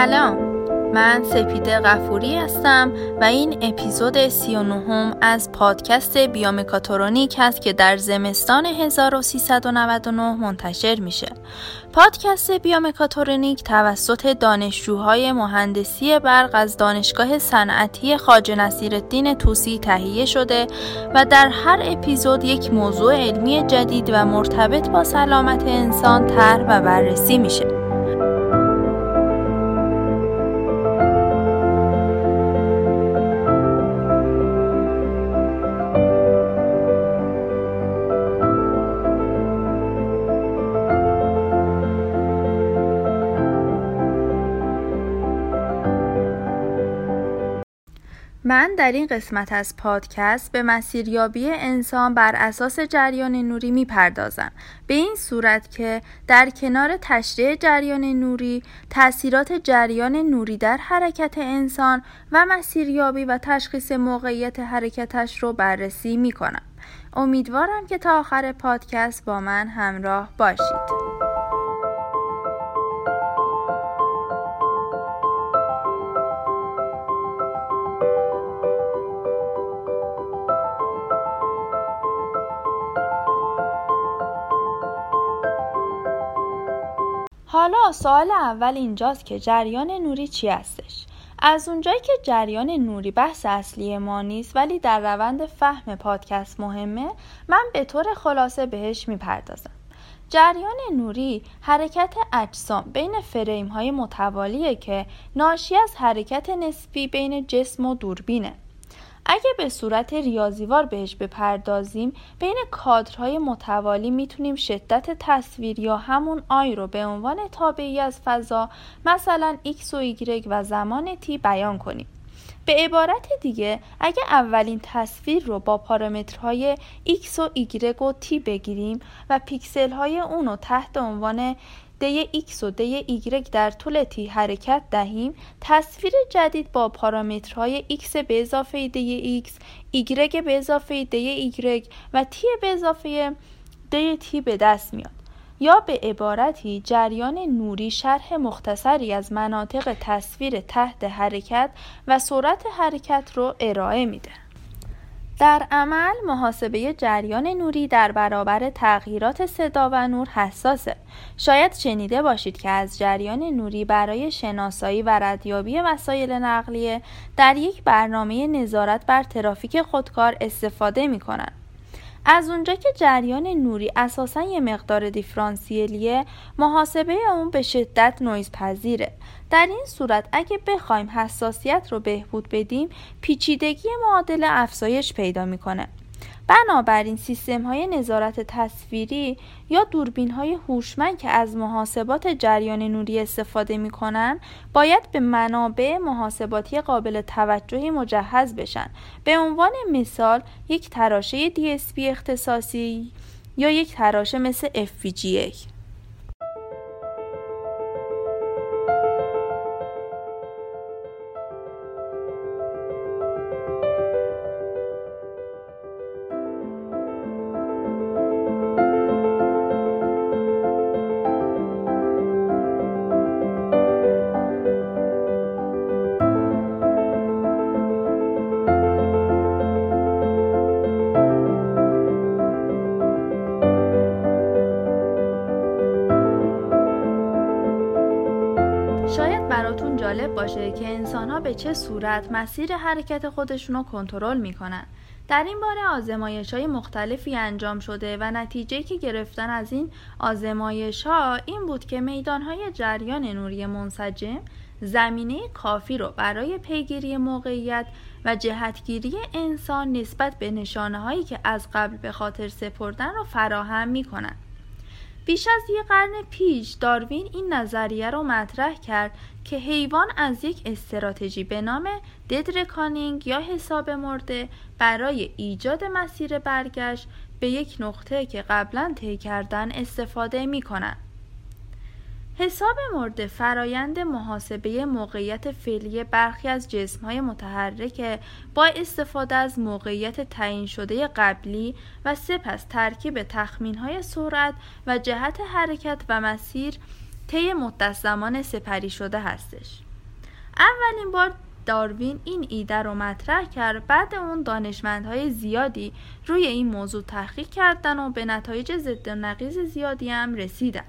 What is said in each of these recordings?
سلام من سپیده غفوری هستم و این اپیزود 39 از پادکست بیومکاترونیک هست که در زمستان 1399 منتشر میشه. پادکست بیومکاترونیک توسط دانشجوهای مهندسی برق از دانشگاه صنعتی خواجه نصیرالدین توسی تهیه شده و در هر اپیزود یک موضوع علمی جدید و مرتبط با سلامت انسان طرح و بررسی میشه. من در این قسمت از پادکست به مسیریابی انسان بر اساس جریان نوری می‌پردازم. به این صورت که در کنار تشریح جریان نوری تاثیرات جریان نوری در حرکت انسان و مسیریابی و تشخیص موقعیت حرکتش رو بررسی می‌کنم. امیدوارم که تا آخر پادکست با من همراه باشید. سوال اول اینجاست که جریان نوری چی هستش؟ از اونجایی که جریان نوری بحث اصلی ما نیست ولی در روند فهم پادکست مهمه من به طور خلاصه بهش می‌پردازم جریان نوری حرکت اجسام بین فریم های متوالیه که ناشی از حرکت نسبی بین جسم و دوربینه اگه به صورت ریاضیوار بهش بپردازیم بین کادرهای متوالی می‌تونیم شدت تصویر یا همون آی رو به عنوان تابعی از فضا مثلا x و y و زمان t بیان کنیم. به عبارت دیگه اگه اولین تصویر رو با پارامترهای x و y و t بگیریم و پیکسل های اون رو تحت عنوان دی x و دی y در طول تی حرکت دهیم. تصویر جدید با پارامترهای x به اضافه دی x y به اضافه دی y و t به اضافه دی t به دست میاد. یا به عبارتی جریان نوری شرح مختصری از مناطق تصویر تحت حرکت و سرعت حرکت رو ارائه میده. در عمل محاسبه جریان نوری در برابر تغییرات صدا و نور حساسه. شاید شنیده باشید که از جریان نوری برای شناسایی و ردیابی وسایل نقلیه در یک برنامه نظارت بر ترافیک خودکار استفاده می کنند. از اونجا که جریان نوری اساسا یه مقدار دیفرانسیلیه محاسبه اون به شدت نویز پذیره در این صورت اگه بخوایم حساسیت رو بهبود بدیم پیچیدگی معادل افزایش پیدا می‌کنه. بنابراین سیستم های نظارت تصویری یا دوربین های هوشمند که از محاسبات جریان نوری استفاده می کنن باید به منابع محاسباتی قابل توجهی مجهز بشن. به عنوان مثال یک تراشه DSP اختصاصی یا یک تراشه مثل FPGA به چه صورت مسیر حرکت خودشون رو کنترل می‌کنن در این باره آزمایش های مختلفی انجام شده و نتیجه که گرفتن از این آزمایش ها این بود که میدان های جریان نوری منسجم زمینه کافی رو برای پیگیری موقعیت و جهتگیری انسان نسبت به نشانه هایی که از قبل به خاطر سپردن رو فراهم می کنند. بیش از یک قرن پیش داروین این نظریه را مطرح کرد که حیوان از یک استراتژی به نام ددرکانینگ یا حساب مرده برای ایجاد مسیر برگشت به یک نقطه که قبلا طی کردن استفاده می کنند. حساب مورد فرایند محاسبه موقعیت فعلی برخی از های متحرک با استفاده از موقعیت تعیین شده قبلی و سپس ترکیب های سرعت و جهت حرکت و مسیر طی مدت زمان سپری شده هستش. اولین بار داروین این ایده رو مطرح کرد بعد اون دانشمندهای زیادی روی این موضوع تحقیق کردن و به نتایج ضد و نقیض زیادی هم رسیدن.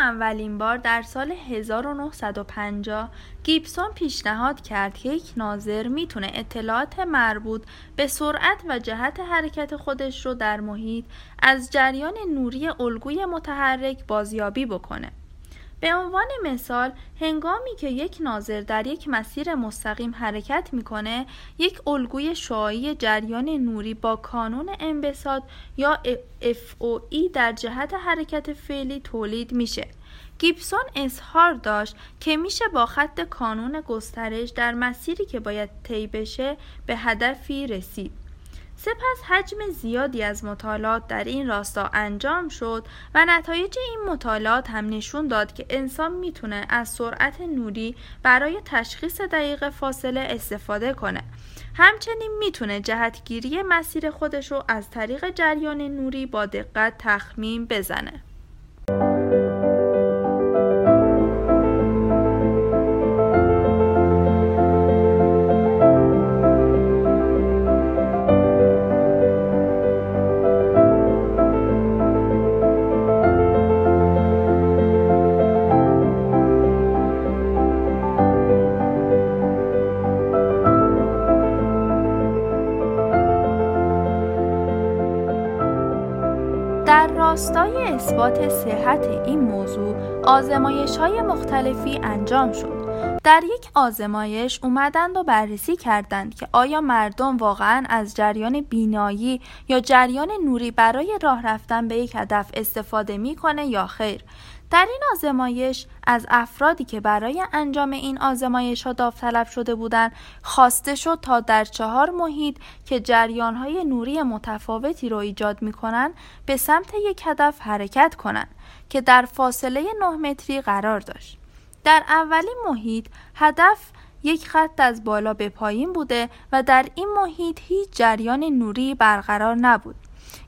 اولین بار در سال 1950 گیبسون پیشنهاد کرد که یک ناظر می‌تونه اطلاعات مربوط به سرعت و جهت حرکت خودش رو در محیط از جریان نوری الگوی متحرک بازیابی بکنه. به عنوان مثال هنگامی که یک ناظر در یک مسیر مستقیم حرکت می‌کنه یک الگوی شعاعی جریان نوری با کانون انبساط یا FOE در جهت حرکت فعلی تولید میشه. گیبسون اظهار داشت که میشه با خط کانون گسترش در مسیری که باید طی بشه به هدفی رسید. سپس حجم زیادی از مطالعات در این راستا انجام شد و نتایج این مطالعات هم نشون داد که انسان می‌تونه از سرعت نوری برای تشخیص دقیق فاصله استفاده کنه. همچنین می‌تونه جهتگیری مسیر خودش رو از طریق جریان نوری با دقت تخمین بزنه. صحت این موضوع آزمایش های مختلفی انجام شد. در یک آزمایش اومدند و بررسی کردند که آیا مردم واقعا از جریان بینایی یا جریان نوری برای راه رفتن به یک هدف استفاده می‌کنه یا خیر. در این آزمایش از افرادی که برای انجام این آزمایش ها داوطلب شده بودند خواسته شد تا در چهار محیط که جریان های نوری متفاوتی را ایجاد می کنند به سمت یک هدف حرکت کنند که در فاصله 9 متری قرار داشت. در اولین محیط هدف یک خط از بالا به پایین بوده و در این محیط هیچ جریان نوری برقرار نبود.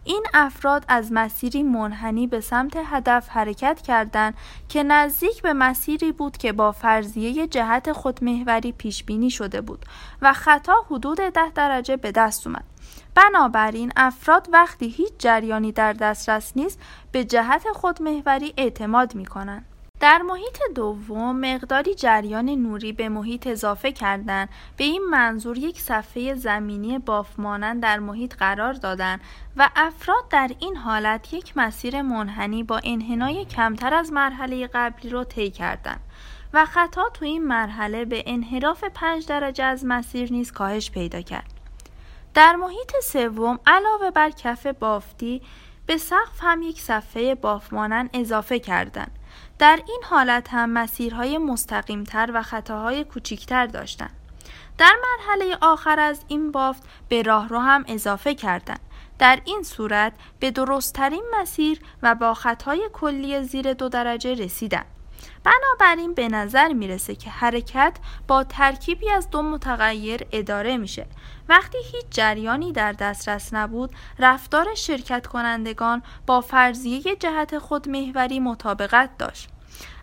این افراد از مسیری منحنی به سمت هدف حرکت کردند که نزدیک به مسیری بود که با فرضیه جهت خودمحوری پیش بینی شده بود و خطا حدود ده درجه به دست اومد. بنابراین افراد وقتی هیچ جریانی در دسترس نیست به جهت خودمحوری اعتماد می کنند. در محیط دوم مقداری جریان نوری به محیط اضافه کردن به این منظور یک صفحه زمینی بافمانند در محیط قرار دادن و افراد در این حالت یک مسیر منحنی با انحنای کمتر از مرحله قبلی را طی کردند و خطا تو این مرحله به انحراف 5 درجه از مسیر نیز کاهش پیدا کرد. در محیط سوم علاوه بر کف بافتی به سقف هم یک صفحه بافمانند اضافه کردند در این حالت هم مسیرهای مستقیمتر و خطاهای کوچکتر داشتند. در مرحله آخر از این بافت به راهرو هم اضافه کردند. در این صورت به درستترین مسیر و با خطای کلی زیر دو درجه رسیدند. بنابراین به نظر می‌رسه که حرکت با ترکیبی از دو متغیر اداره میشه وقتی هیچ جریانی در دسترس نبود رفتار شرکت کنندگان با فرضیه جهت خودمحوری مطابقت داشت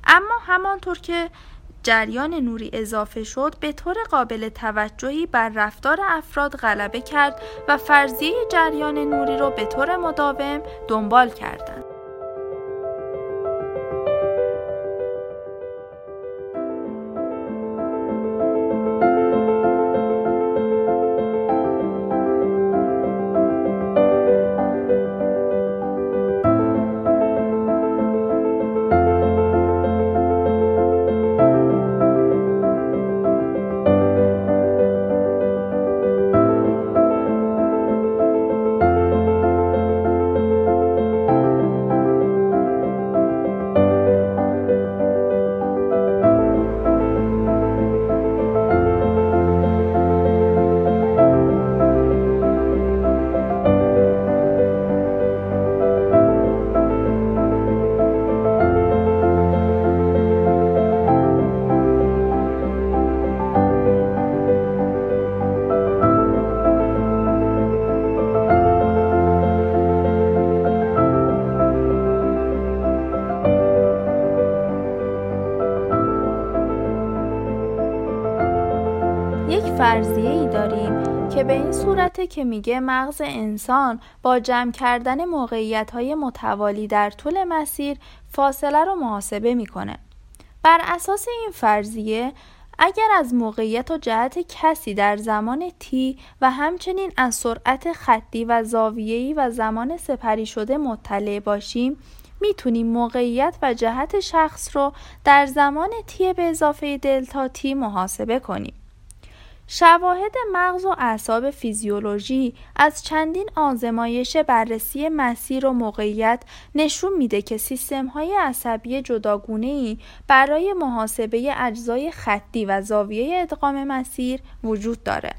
اما همانطور که جریان نوری اضافه شد به طور قابل توجهی بر رفتار افراد غلبه کرد و فرضیه جریان نوری را به طور مداوم دنبال کردند. که میگه مغز انسان با جمع کردن موقعیت های متوالی در طول مسیر فاصله رو محاسبه می‌کنه. بر اساس این فرضیه اگر از موقعیت و جهت کسی در زمان تی و همچنین از سرعت خطی و زاویه‌ای و زمان سپری شده مطلع باشیم می‌تونیم موقعیت و جهت شخص رو در زمان تی به اضافه دلتا تی محاسبه کنیم. شواهد مغز و اعصاب فیزیولوژی از چندین آزمایش بررسی مسیر و موقعیت نشون میده که سیستم های عصبی جداگونه ای برای محاسبه اجزای خطی و زاویه ادغام مسیر وجود داره.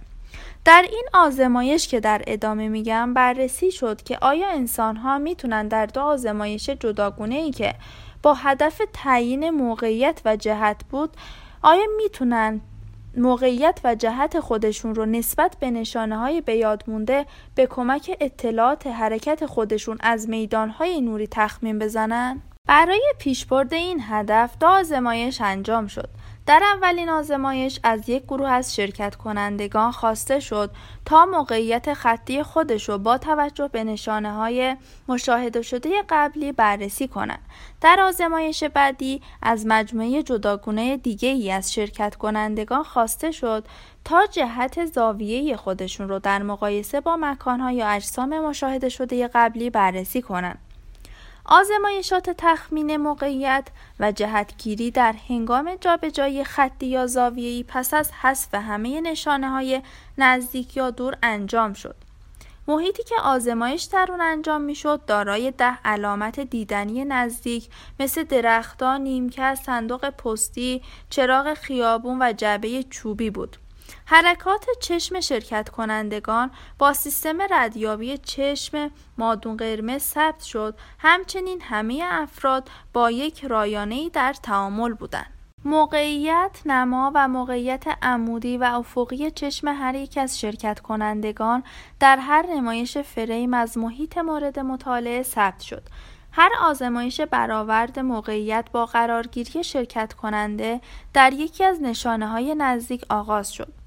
در این آزمایش که در ادامه میگم بررسی شد که آیا انسان ها می‌تونن در دو آزمایش جداگونه ای که با هدف تعیین موقعیت و جهت بود آیا می‌تونن موقعیت و جهت خودشون رو نسبت به نشانه های به یاد مونده به کمک اطلاعات حرکت خودشون از میدان های نوری تخمین بزنن؟ برای پیشبرد این هدف دو آزمایش انجام شد در اولین آزمایش از یک گروه از شرکت کنندگان خواسته شد تا موقعیت خطی خودش را با توجه به نشانه های مشاهده شده قبلی بررسی کنند. در آزمایش بعدی از مجموعه جداگونه دیگه ای از شرکت کنندگان خواسته شد تا جهت زاویه خودشون رو در مقایسه با مکانها یا اجسام مشاهده شده قبلی بررسی کنند. آزمایشات تخمین موقعیت و جهتگیری در هنگام جابجایی خطی یا زاویه‌ای پس از حذف همه نشانه های نزدیک یا دور انجام شد. محیطی که آزمایش در اون انجام می‌شد دارای ده علامت دیدنی نزدیک مثل درختان، نیمکت، صندوق پستی، چراغ خیابون و جعبه چوبی بود. حرکات چشم شرکت کنندگان با سیستم ردیابی چشم مادون قرمز ثبت شد همچنین همه افراد با یک رایانه در تعامل بودند موقعیت، نما و موقعیت عمودی و افقی چشم هر یک از شرکت کنندگان در هر نمایش فریم از محیط مورد مطالعه ثبت شد. هر آزمایش برآورد موقعیت با قرارگیری شرکت کننده در یکی از نشانه های نزدیک آغاز شد.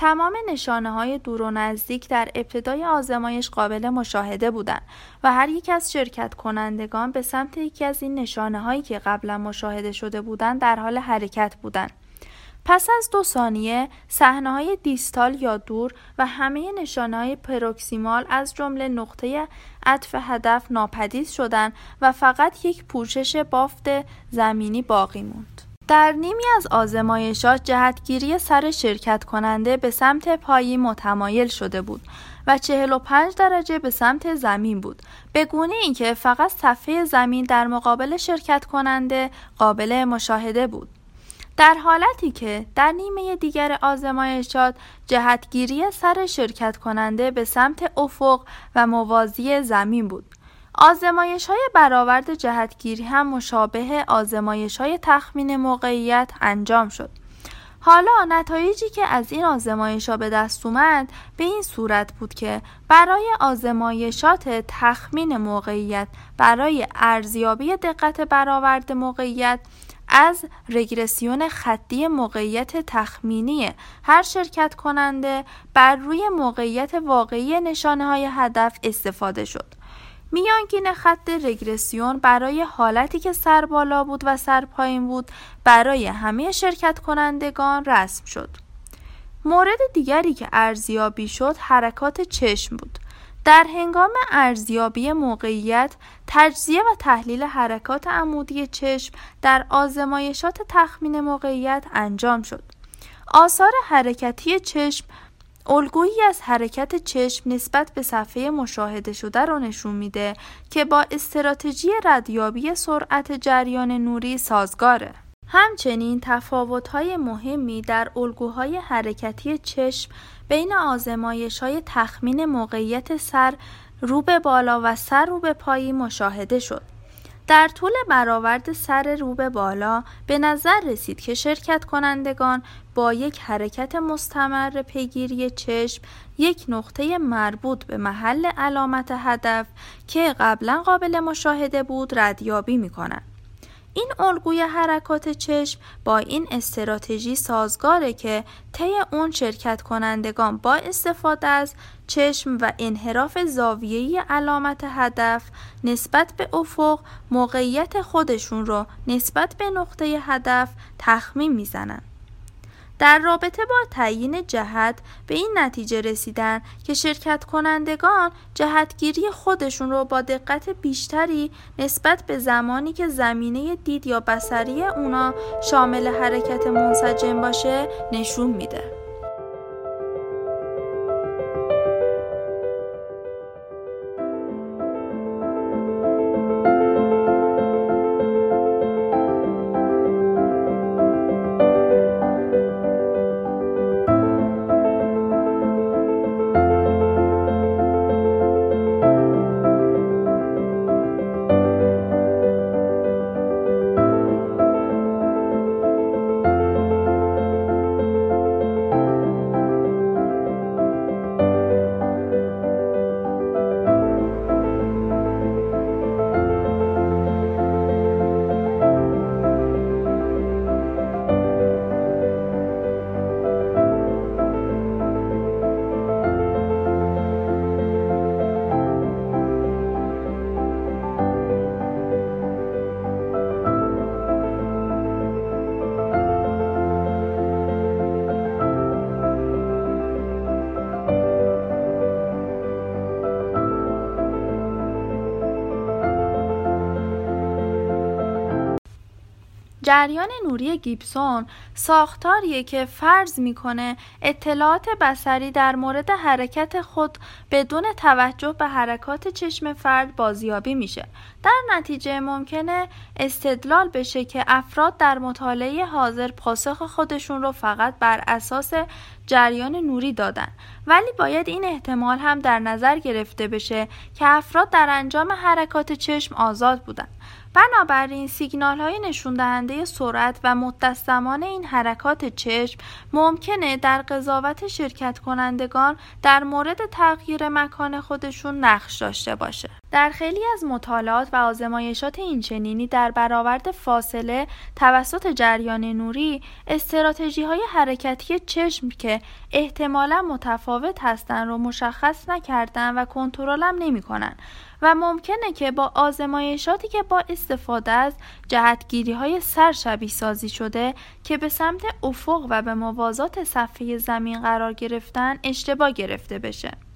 تمام نشانه های دور و نزدیک در ابتدای آزمایش قابل مشاهده بودند و هر یک از شرکت کنندگان به سمت یکی از این نشانه هایی که قبلا مشاهده شده بودند در حال حرکت بودند. پس از دو ثانیه صحنه های دیستال یا دور و همه نشانه های پروکسیمال از جمله نقطه عطف هدف ناپدید شدند و فقط یک پوشش بافت زمینی باقی موند. در نیمی از آزمایشات جهتگیری سر شرکت کننده به سمت پایی متمایل شده بود و 45 درجه به سمت زمین بود به گونه اینکه فقط صفحه زمین در مقابل شرکت کننده قابل مشاهده بود. در حالتی که در نیمه دیگر آزمایشات جهتگیری سر شرکت کننده به سمت افق و موازی زمین بود. آزمایش های برآورد جهتگیری هم مشابه آزمایش های تخمین موقعیت انجام شد. حالا نتایجی که از این آزمایش ها به دست اومد به این صورت بود که برای آزمایشات تخمین موقعیت برای ارزیابی دقت برآورد موقعیت از رگرسیون خطی موقعیت تخمینی هر شرکت کننده بر روی موقعیت واقعی نشانه های هدف استفاده شد. میانگین خط رگرسیون برای حالتی که سر بالا بود و سر پایین بود برای همه شرکت کنندگان رسم شد. مورد دیگری که ارزیابی شد حرکات چشم بود. در هنگام ارزیابی موقعیت تجزیه و تحلیل حرکات عمودی چشم در آزمایشات تخمین موقعیت انجام شد. آثار حرکتی چشم الگویی از حرکت چشم نسبت به صفحه مشاهده شده را نشون میده که با استراتژی ردیابی سرعت جریان نوری سازگاره. همچنین تفاوت‌های مهمی در الگوهای حرکتی چشم بین های تخمین موقعیت سر رو به بالا و سر رو به پایی مشاهده شد. در طول برآورد سر رو به بالا به نظر رسید که شرکت کنندگان با یک حرکت مستمر پیگیری چشم یک نقطه مربوط به محل علامت هدف که قبلا قابل مشاهده بود ردیابی می کنند. این الگوی حرکات چشم با این استراتژی سازگاره که طی اون شرکت کنندگان با استفاده از چشم و انحراف زاویه‌ای علامت هدف نسبت به افق موقعیت خودشون رو نسبت به نقطه هدف تخمین می‌زنن. در رابطه با تعیین جهت به این نتیجه رسیدن که شرکت کنندگان جهتگیری خودشون رو با دقت بیشتری نسبت به زمانی که زمینه دید یا بسری اونا شامل حرکت منسجم باشه نشون میده. جریان نوری گیبسون ساختاریه که فرض می‌کنه اطلاعات بسری در مورد حرکت خود بدون توجه به حرکات چشم فرد بازیابی میشه. در نتیجه ممکنه استدلال بشه که افراد در مطالعه حاضر پاسخ خودشون رو فقط بر اساس جریان نوری دادن ولی باید این احتمال هم در نظر گرفته بشه که افراد در انجام حرکات چشم آزاد بودن بنابراین سیگنال های نشون دهنده سرعت و مدت زمان این حرکات چشم ممکنه در قضاوت شرکت کنندگان در مورد تغییر مکان خودشون نقش داشته باشه. در خیلی از مطالعات و آزمایشات اینچنینی در برآورد فاصله توسط جریان نوری استراتژی های حرکتی چشم که احتمالا متفاوت هستند رو مشخص نکردن و کنترلم نمی‌کنن و ممکنه که با آزمایشاتی که با استفاده از جهتگیری های سر شبیه سازی شده که به سمت افق و به موازات صفحه زمین قرار گرفتن اشتباه گرفته بشه.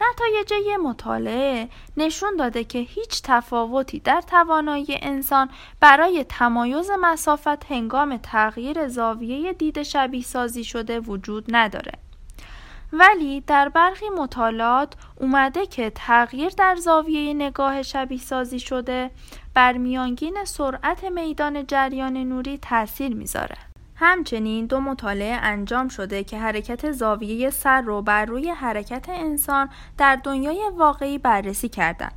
نتایج مطالعه نشون داده که هیچ تفاوتی در توانایی انسان برای تمایز مسافت هنگام تغییر زاویه دید شبیه سازی شده وجود نداره. ولی در برخی مطالعات اومده که تغییر در زاویه نگاه شبیه سازی شده بر میانگین سرعت میدان جریان نوری تاثیر می‌ذاره. همچنین دو مطالعه انجام شده که حرکت زاویه سر رو بر روی حرکت انسان در دنیای واقعی بررسی کردند.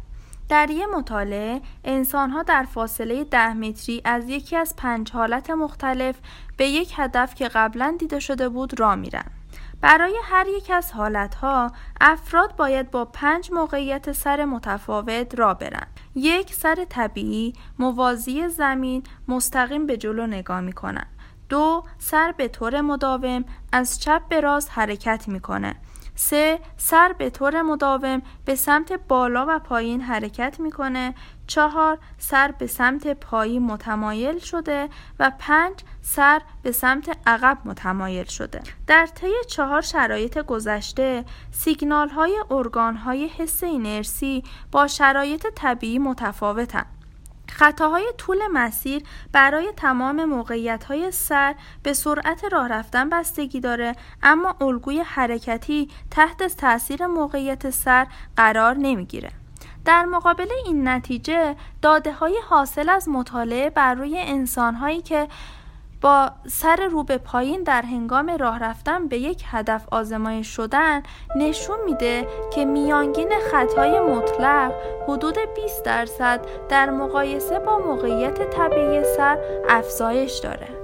در یک مطالعه انسانها در فاصله ده متری از یکی از پنج حالت مختلف به یک هدف که قبلا دیده شده بود را میرن. برای هر یک از حالتها افراد باید با پنج موقعیت سر متفاوت را برند. یک سر طبیعی موازی زمین مستقیم به جلو نگاه می کنند. دو سر به طور مداوم از چپ به راست حرکت می‌کنه. سه سر به طور مداوم به سمت بالا و پایین حرکت می‌کنه. چهار سر به سمت پایین متمایل شده و پنج سر به سمت عقب متمایل شده. در طی چهار شرایط گذشته سیگنال های ارگان های حس اینرسی با شرایط طبیعی متفاوتند. خطاهای طول مسیر برای تمام موقعیت های سر به سرعت راه رفتن بستگی داره اما الگوی حرکتی تحت تاثیر موقعیت سر قرار نمی‌گیره. در مقابل این نتیجه داده های حاصل از مطالعه بر روی انسان هایی که با سر رو به پایین در هنگام راه رفتن به یک هدف آزمایش شدن نشون میده که میانگین خطای مطلق حدود 20 درصد در مقایسه با موقعیت طبیعی سر افزایش داره.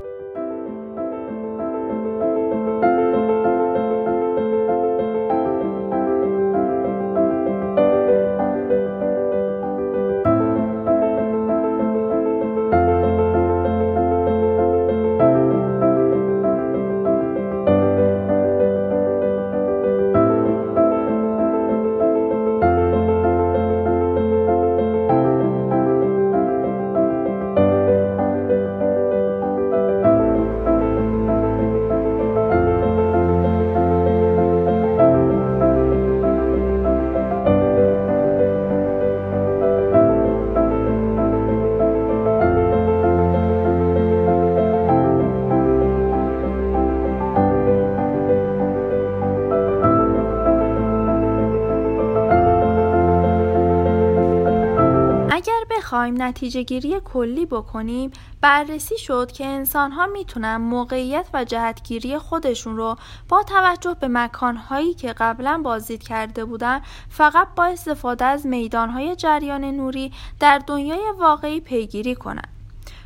بخوایم نتیجه گیری کلی بکنیم بررسی شد که انسان ها می‌تونن موقعیت و جهتگیری خودشون رو با توجه به مکانهایی که قبلا بازدید کرده بودن فقط با استفاده از میدانهای جریان نوری در دنیای واقعی پیگیری کنند.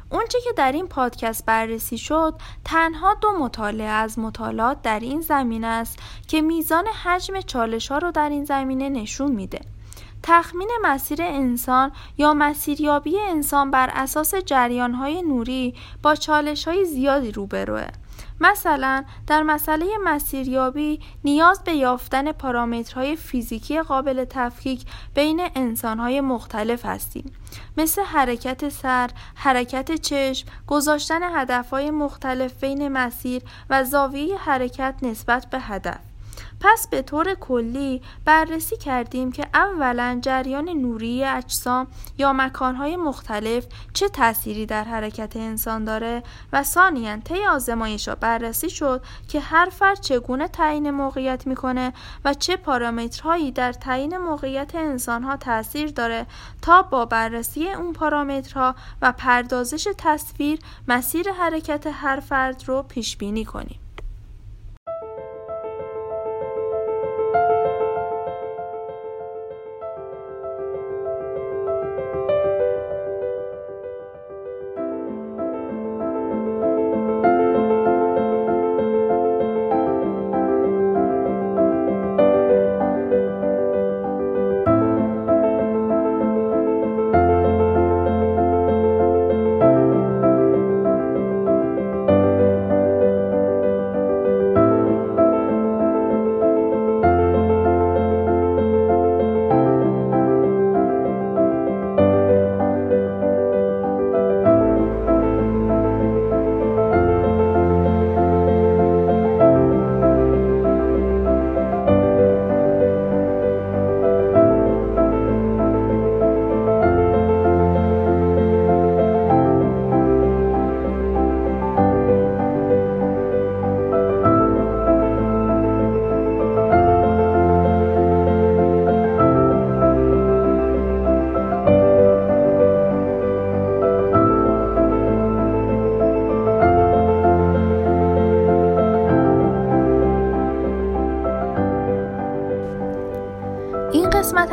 اونچه که در این پادکست بررسی شد تنها دو مطالعه از مطالعات در این زمینه است که میزان حجم چالش ها رو در این زمینه نشون میده. تخمین مسیر انسان یا مسیریابی انسان بر اساس جریانهای نوری با چالش های زیادی روبروه. مثلا در مسئله مسیریابی نیاز به یافتن پارامترهای فیزیکی قابل تفکیک بین انسانهای مختلف هستیم مثل حرکت سر، حرکت چشم، گذاشتن هدفهای مختلف بین مسیر و زاویه حرکت نسبت به هدف پس به طور کلی بررسی کردیم که اولا جریان نوری اجسام یا مکانهای مختلف چه تأثیری در حرکت انسان داره و ثانیا طی آزمایش بررسی شد که هر فرد چگونه تعیین موقعیت می‌کنه و چه پارامترهایی در تعیین موقعیت انسانها تاثیر داره تا با بررسی اون پارامترها و پردازش تصویر مسیر حرکت هر فرد رو پیش بینی کنیم.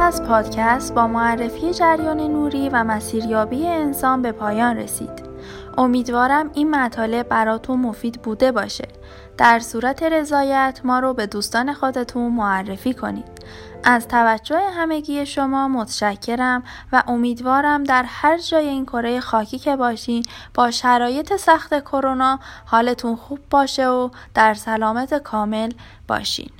از پادکست با معرفی جریان نوری و مسیریابی انسان به پایان رسید. امیدوارم این مطالب براتون مفید بوده باشه. در صورت رضایت ما رو به دوستان خودتون معرفی کنید. از توجه همگی شما متشکرم و امیدوارم در هر جای این کره خاکی که باشین با شرایط سخت کرونا حالتون خوب باشه و در سلامت کامل باشین.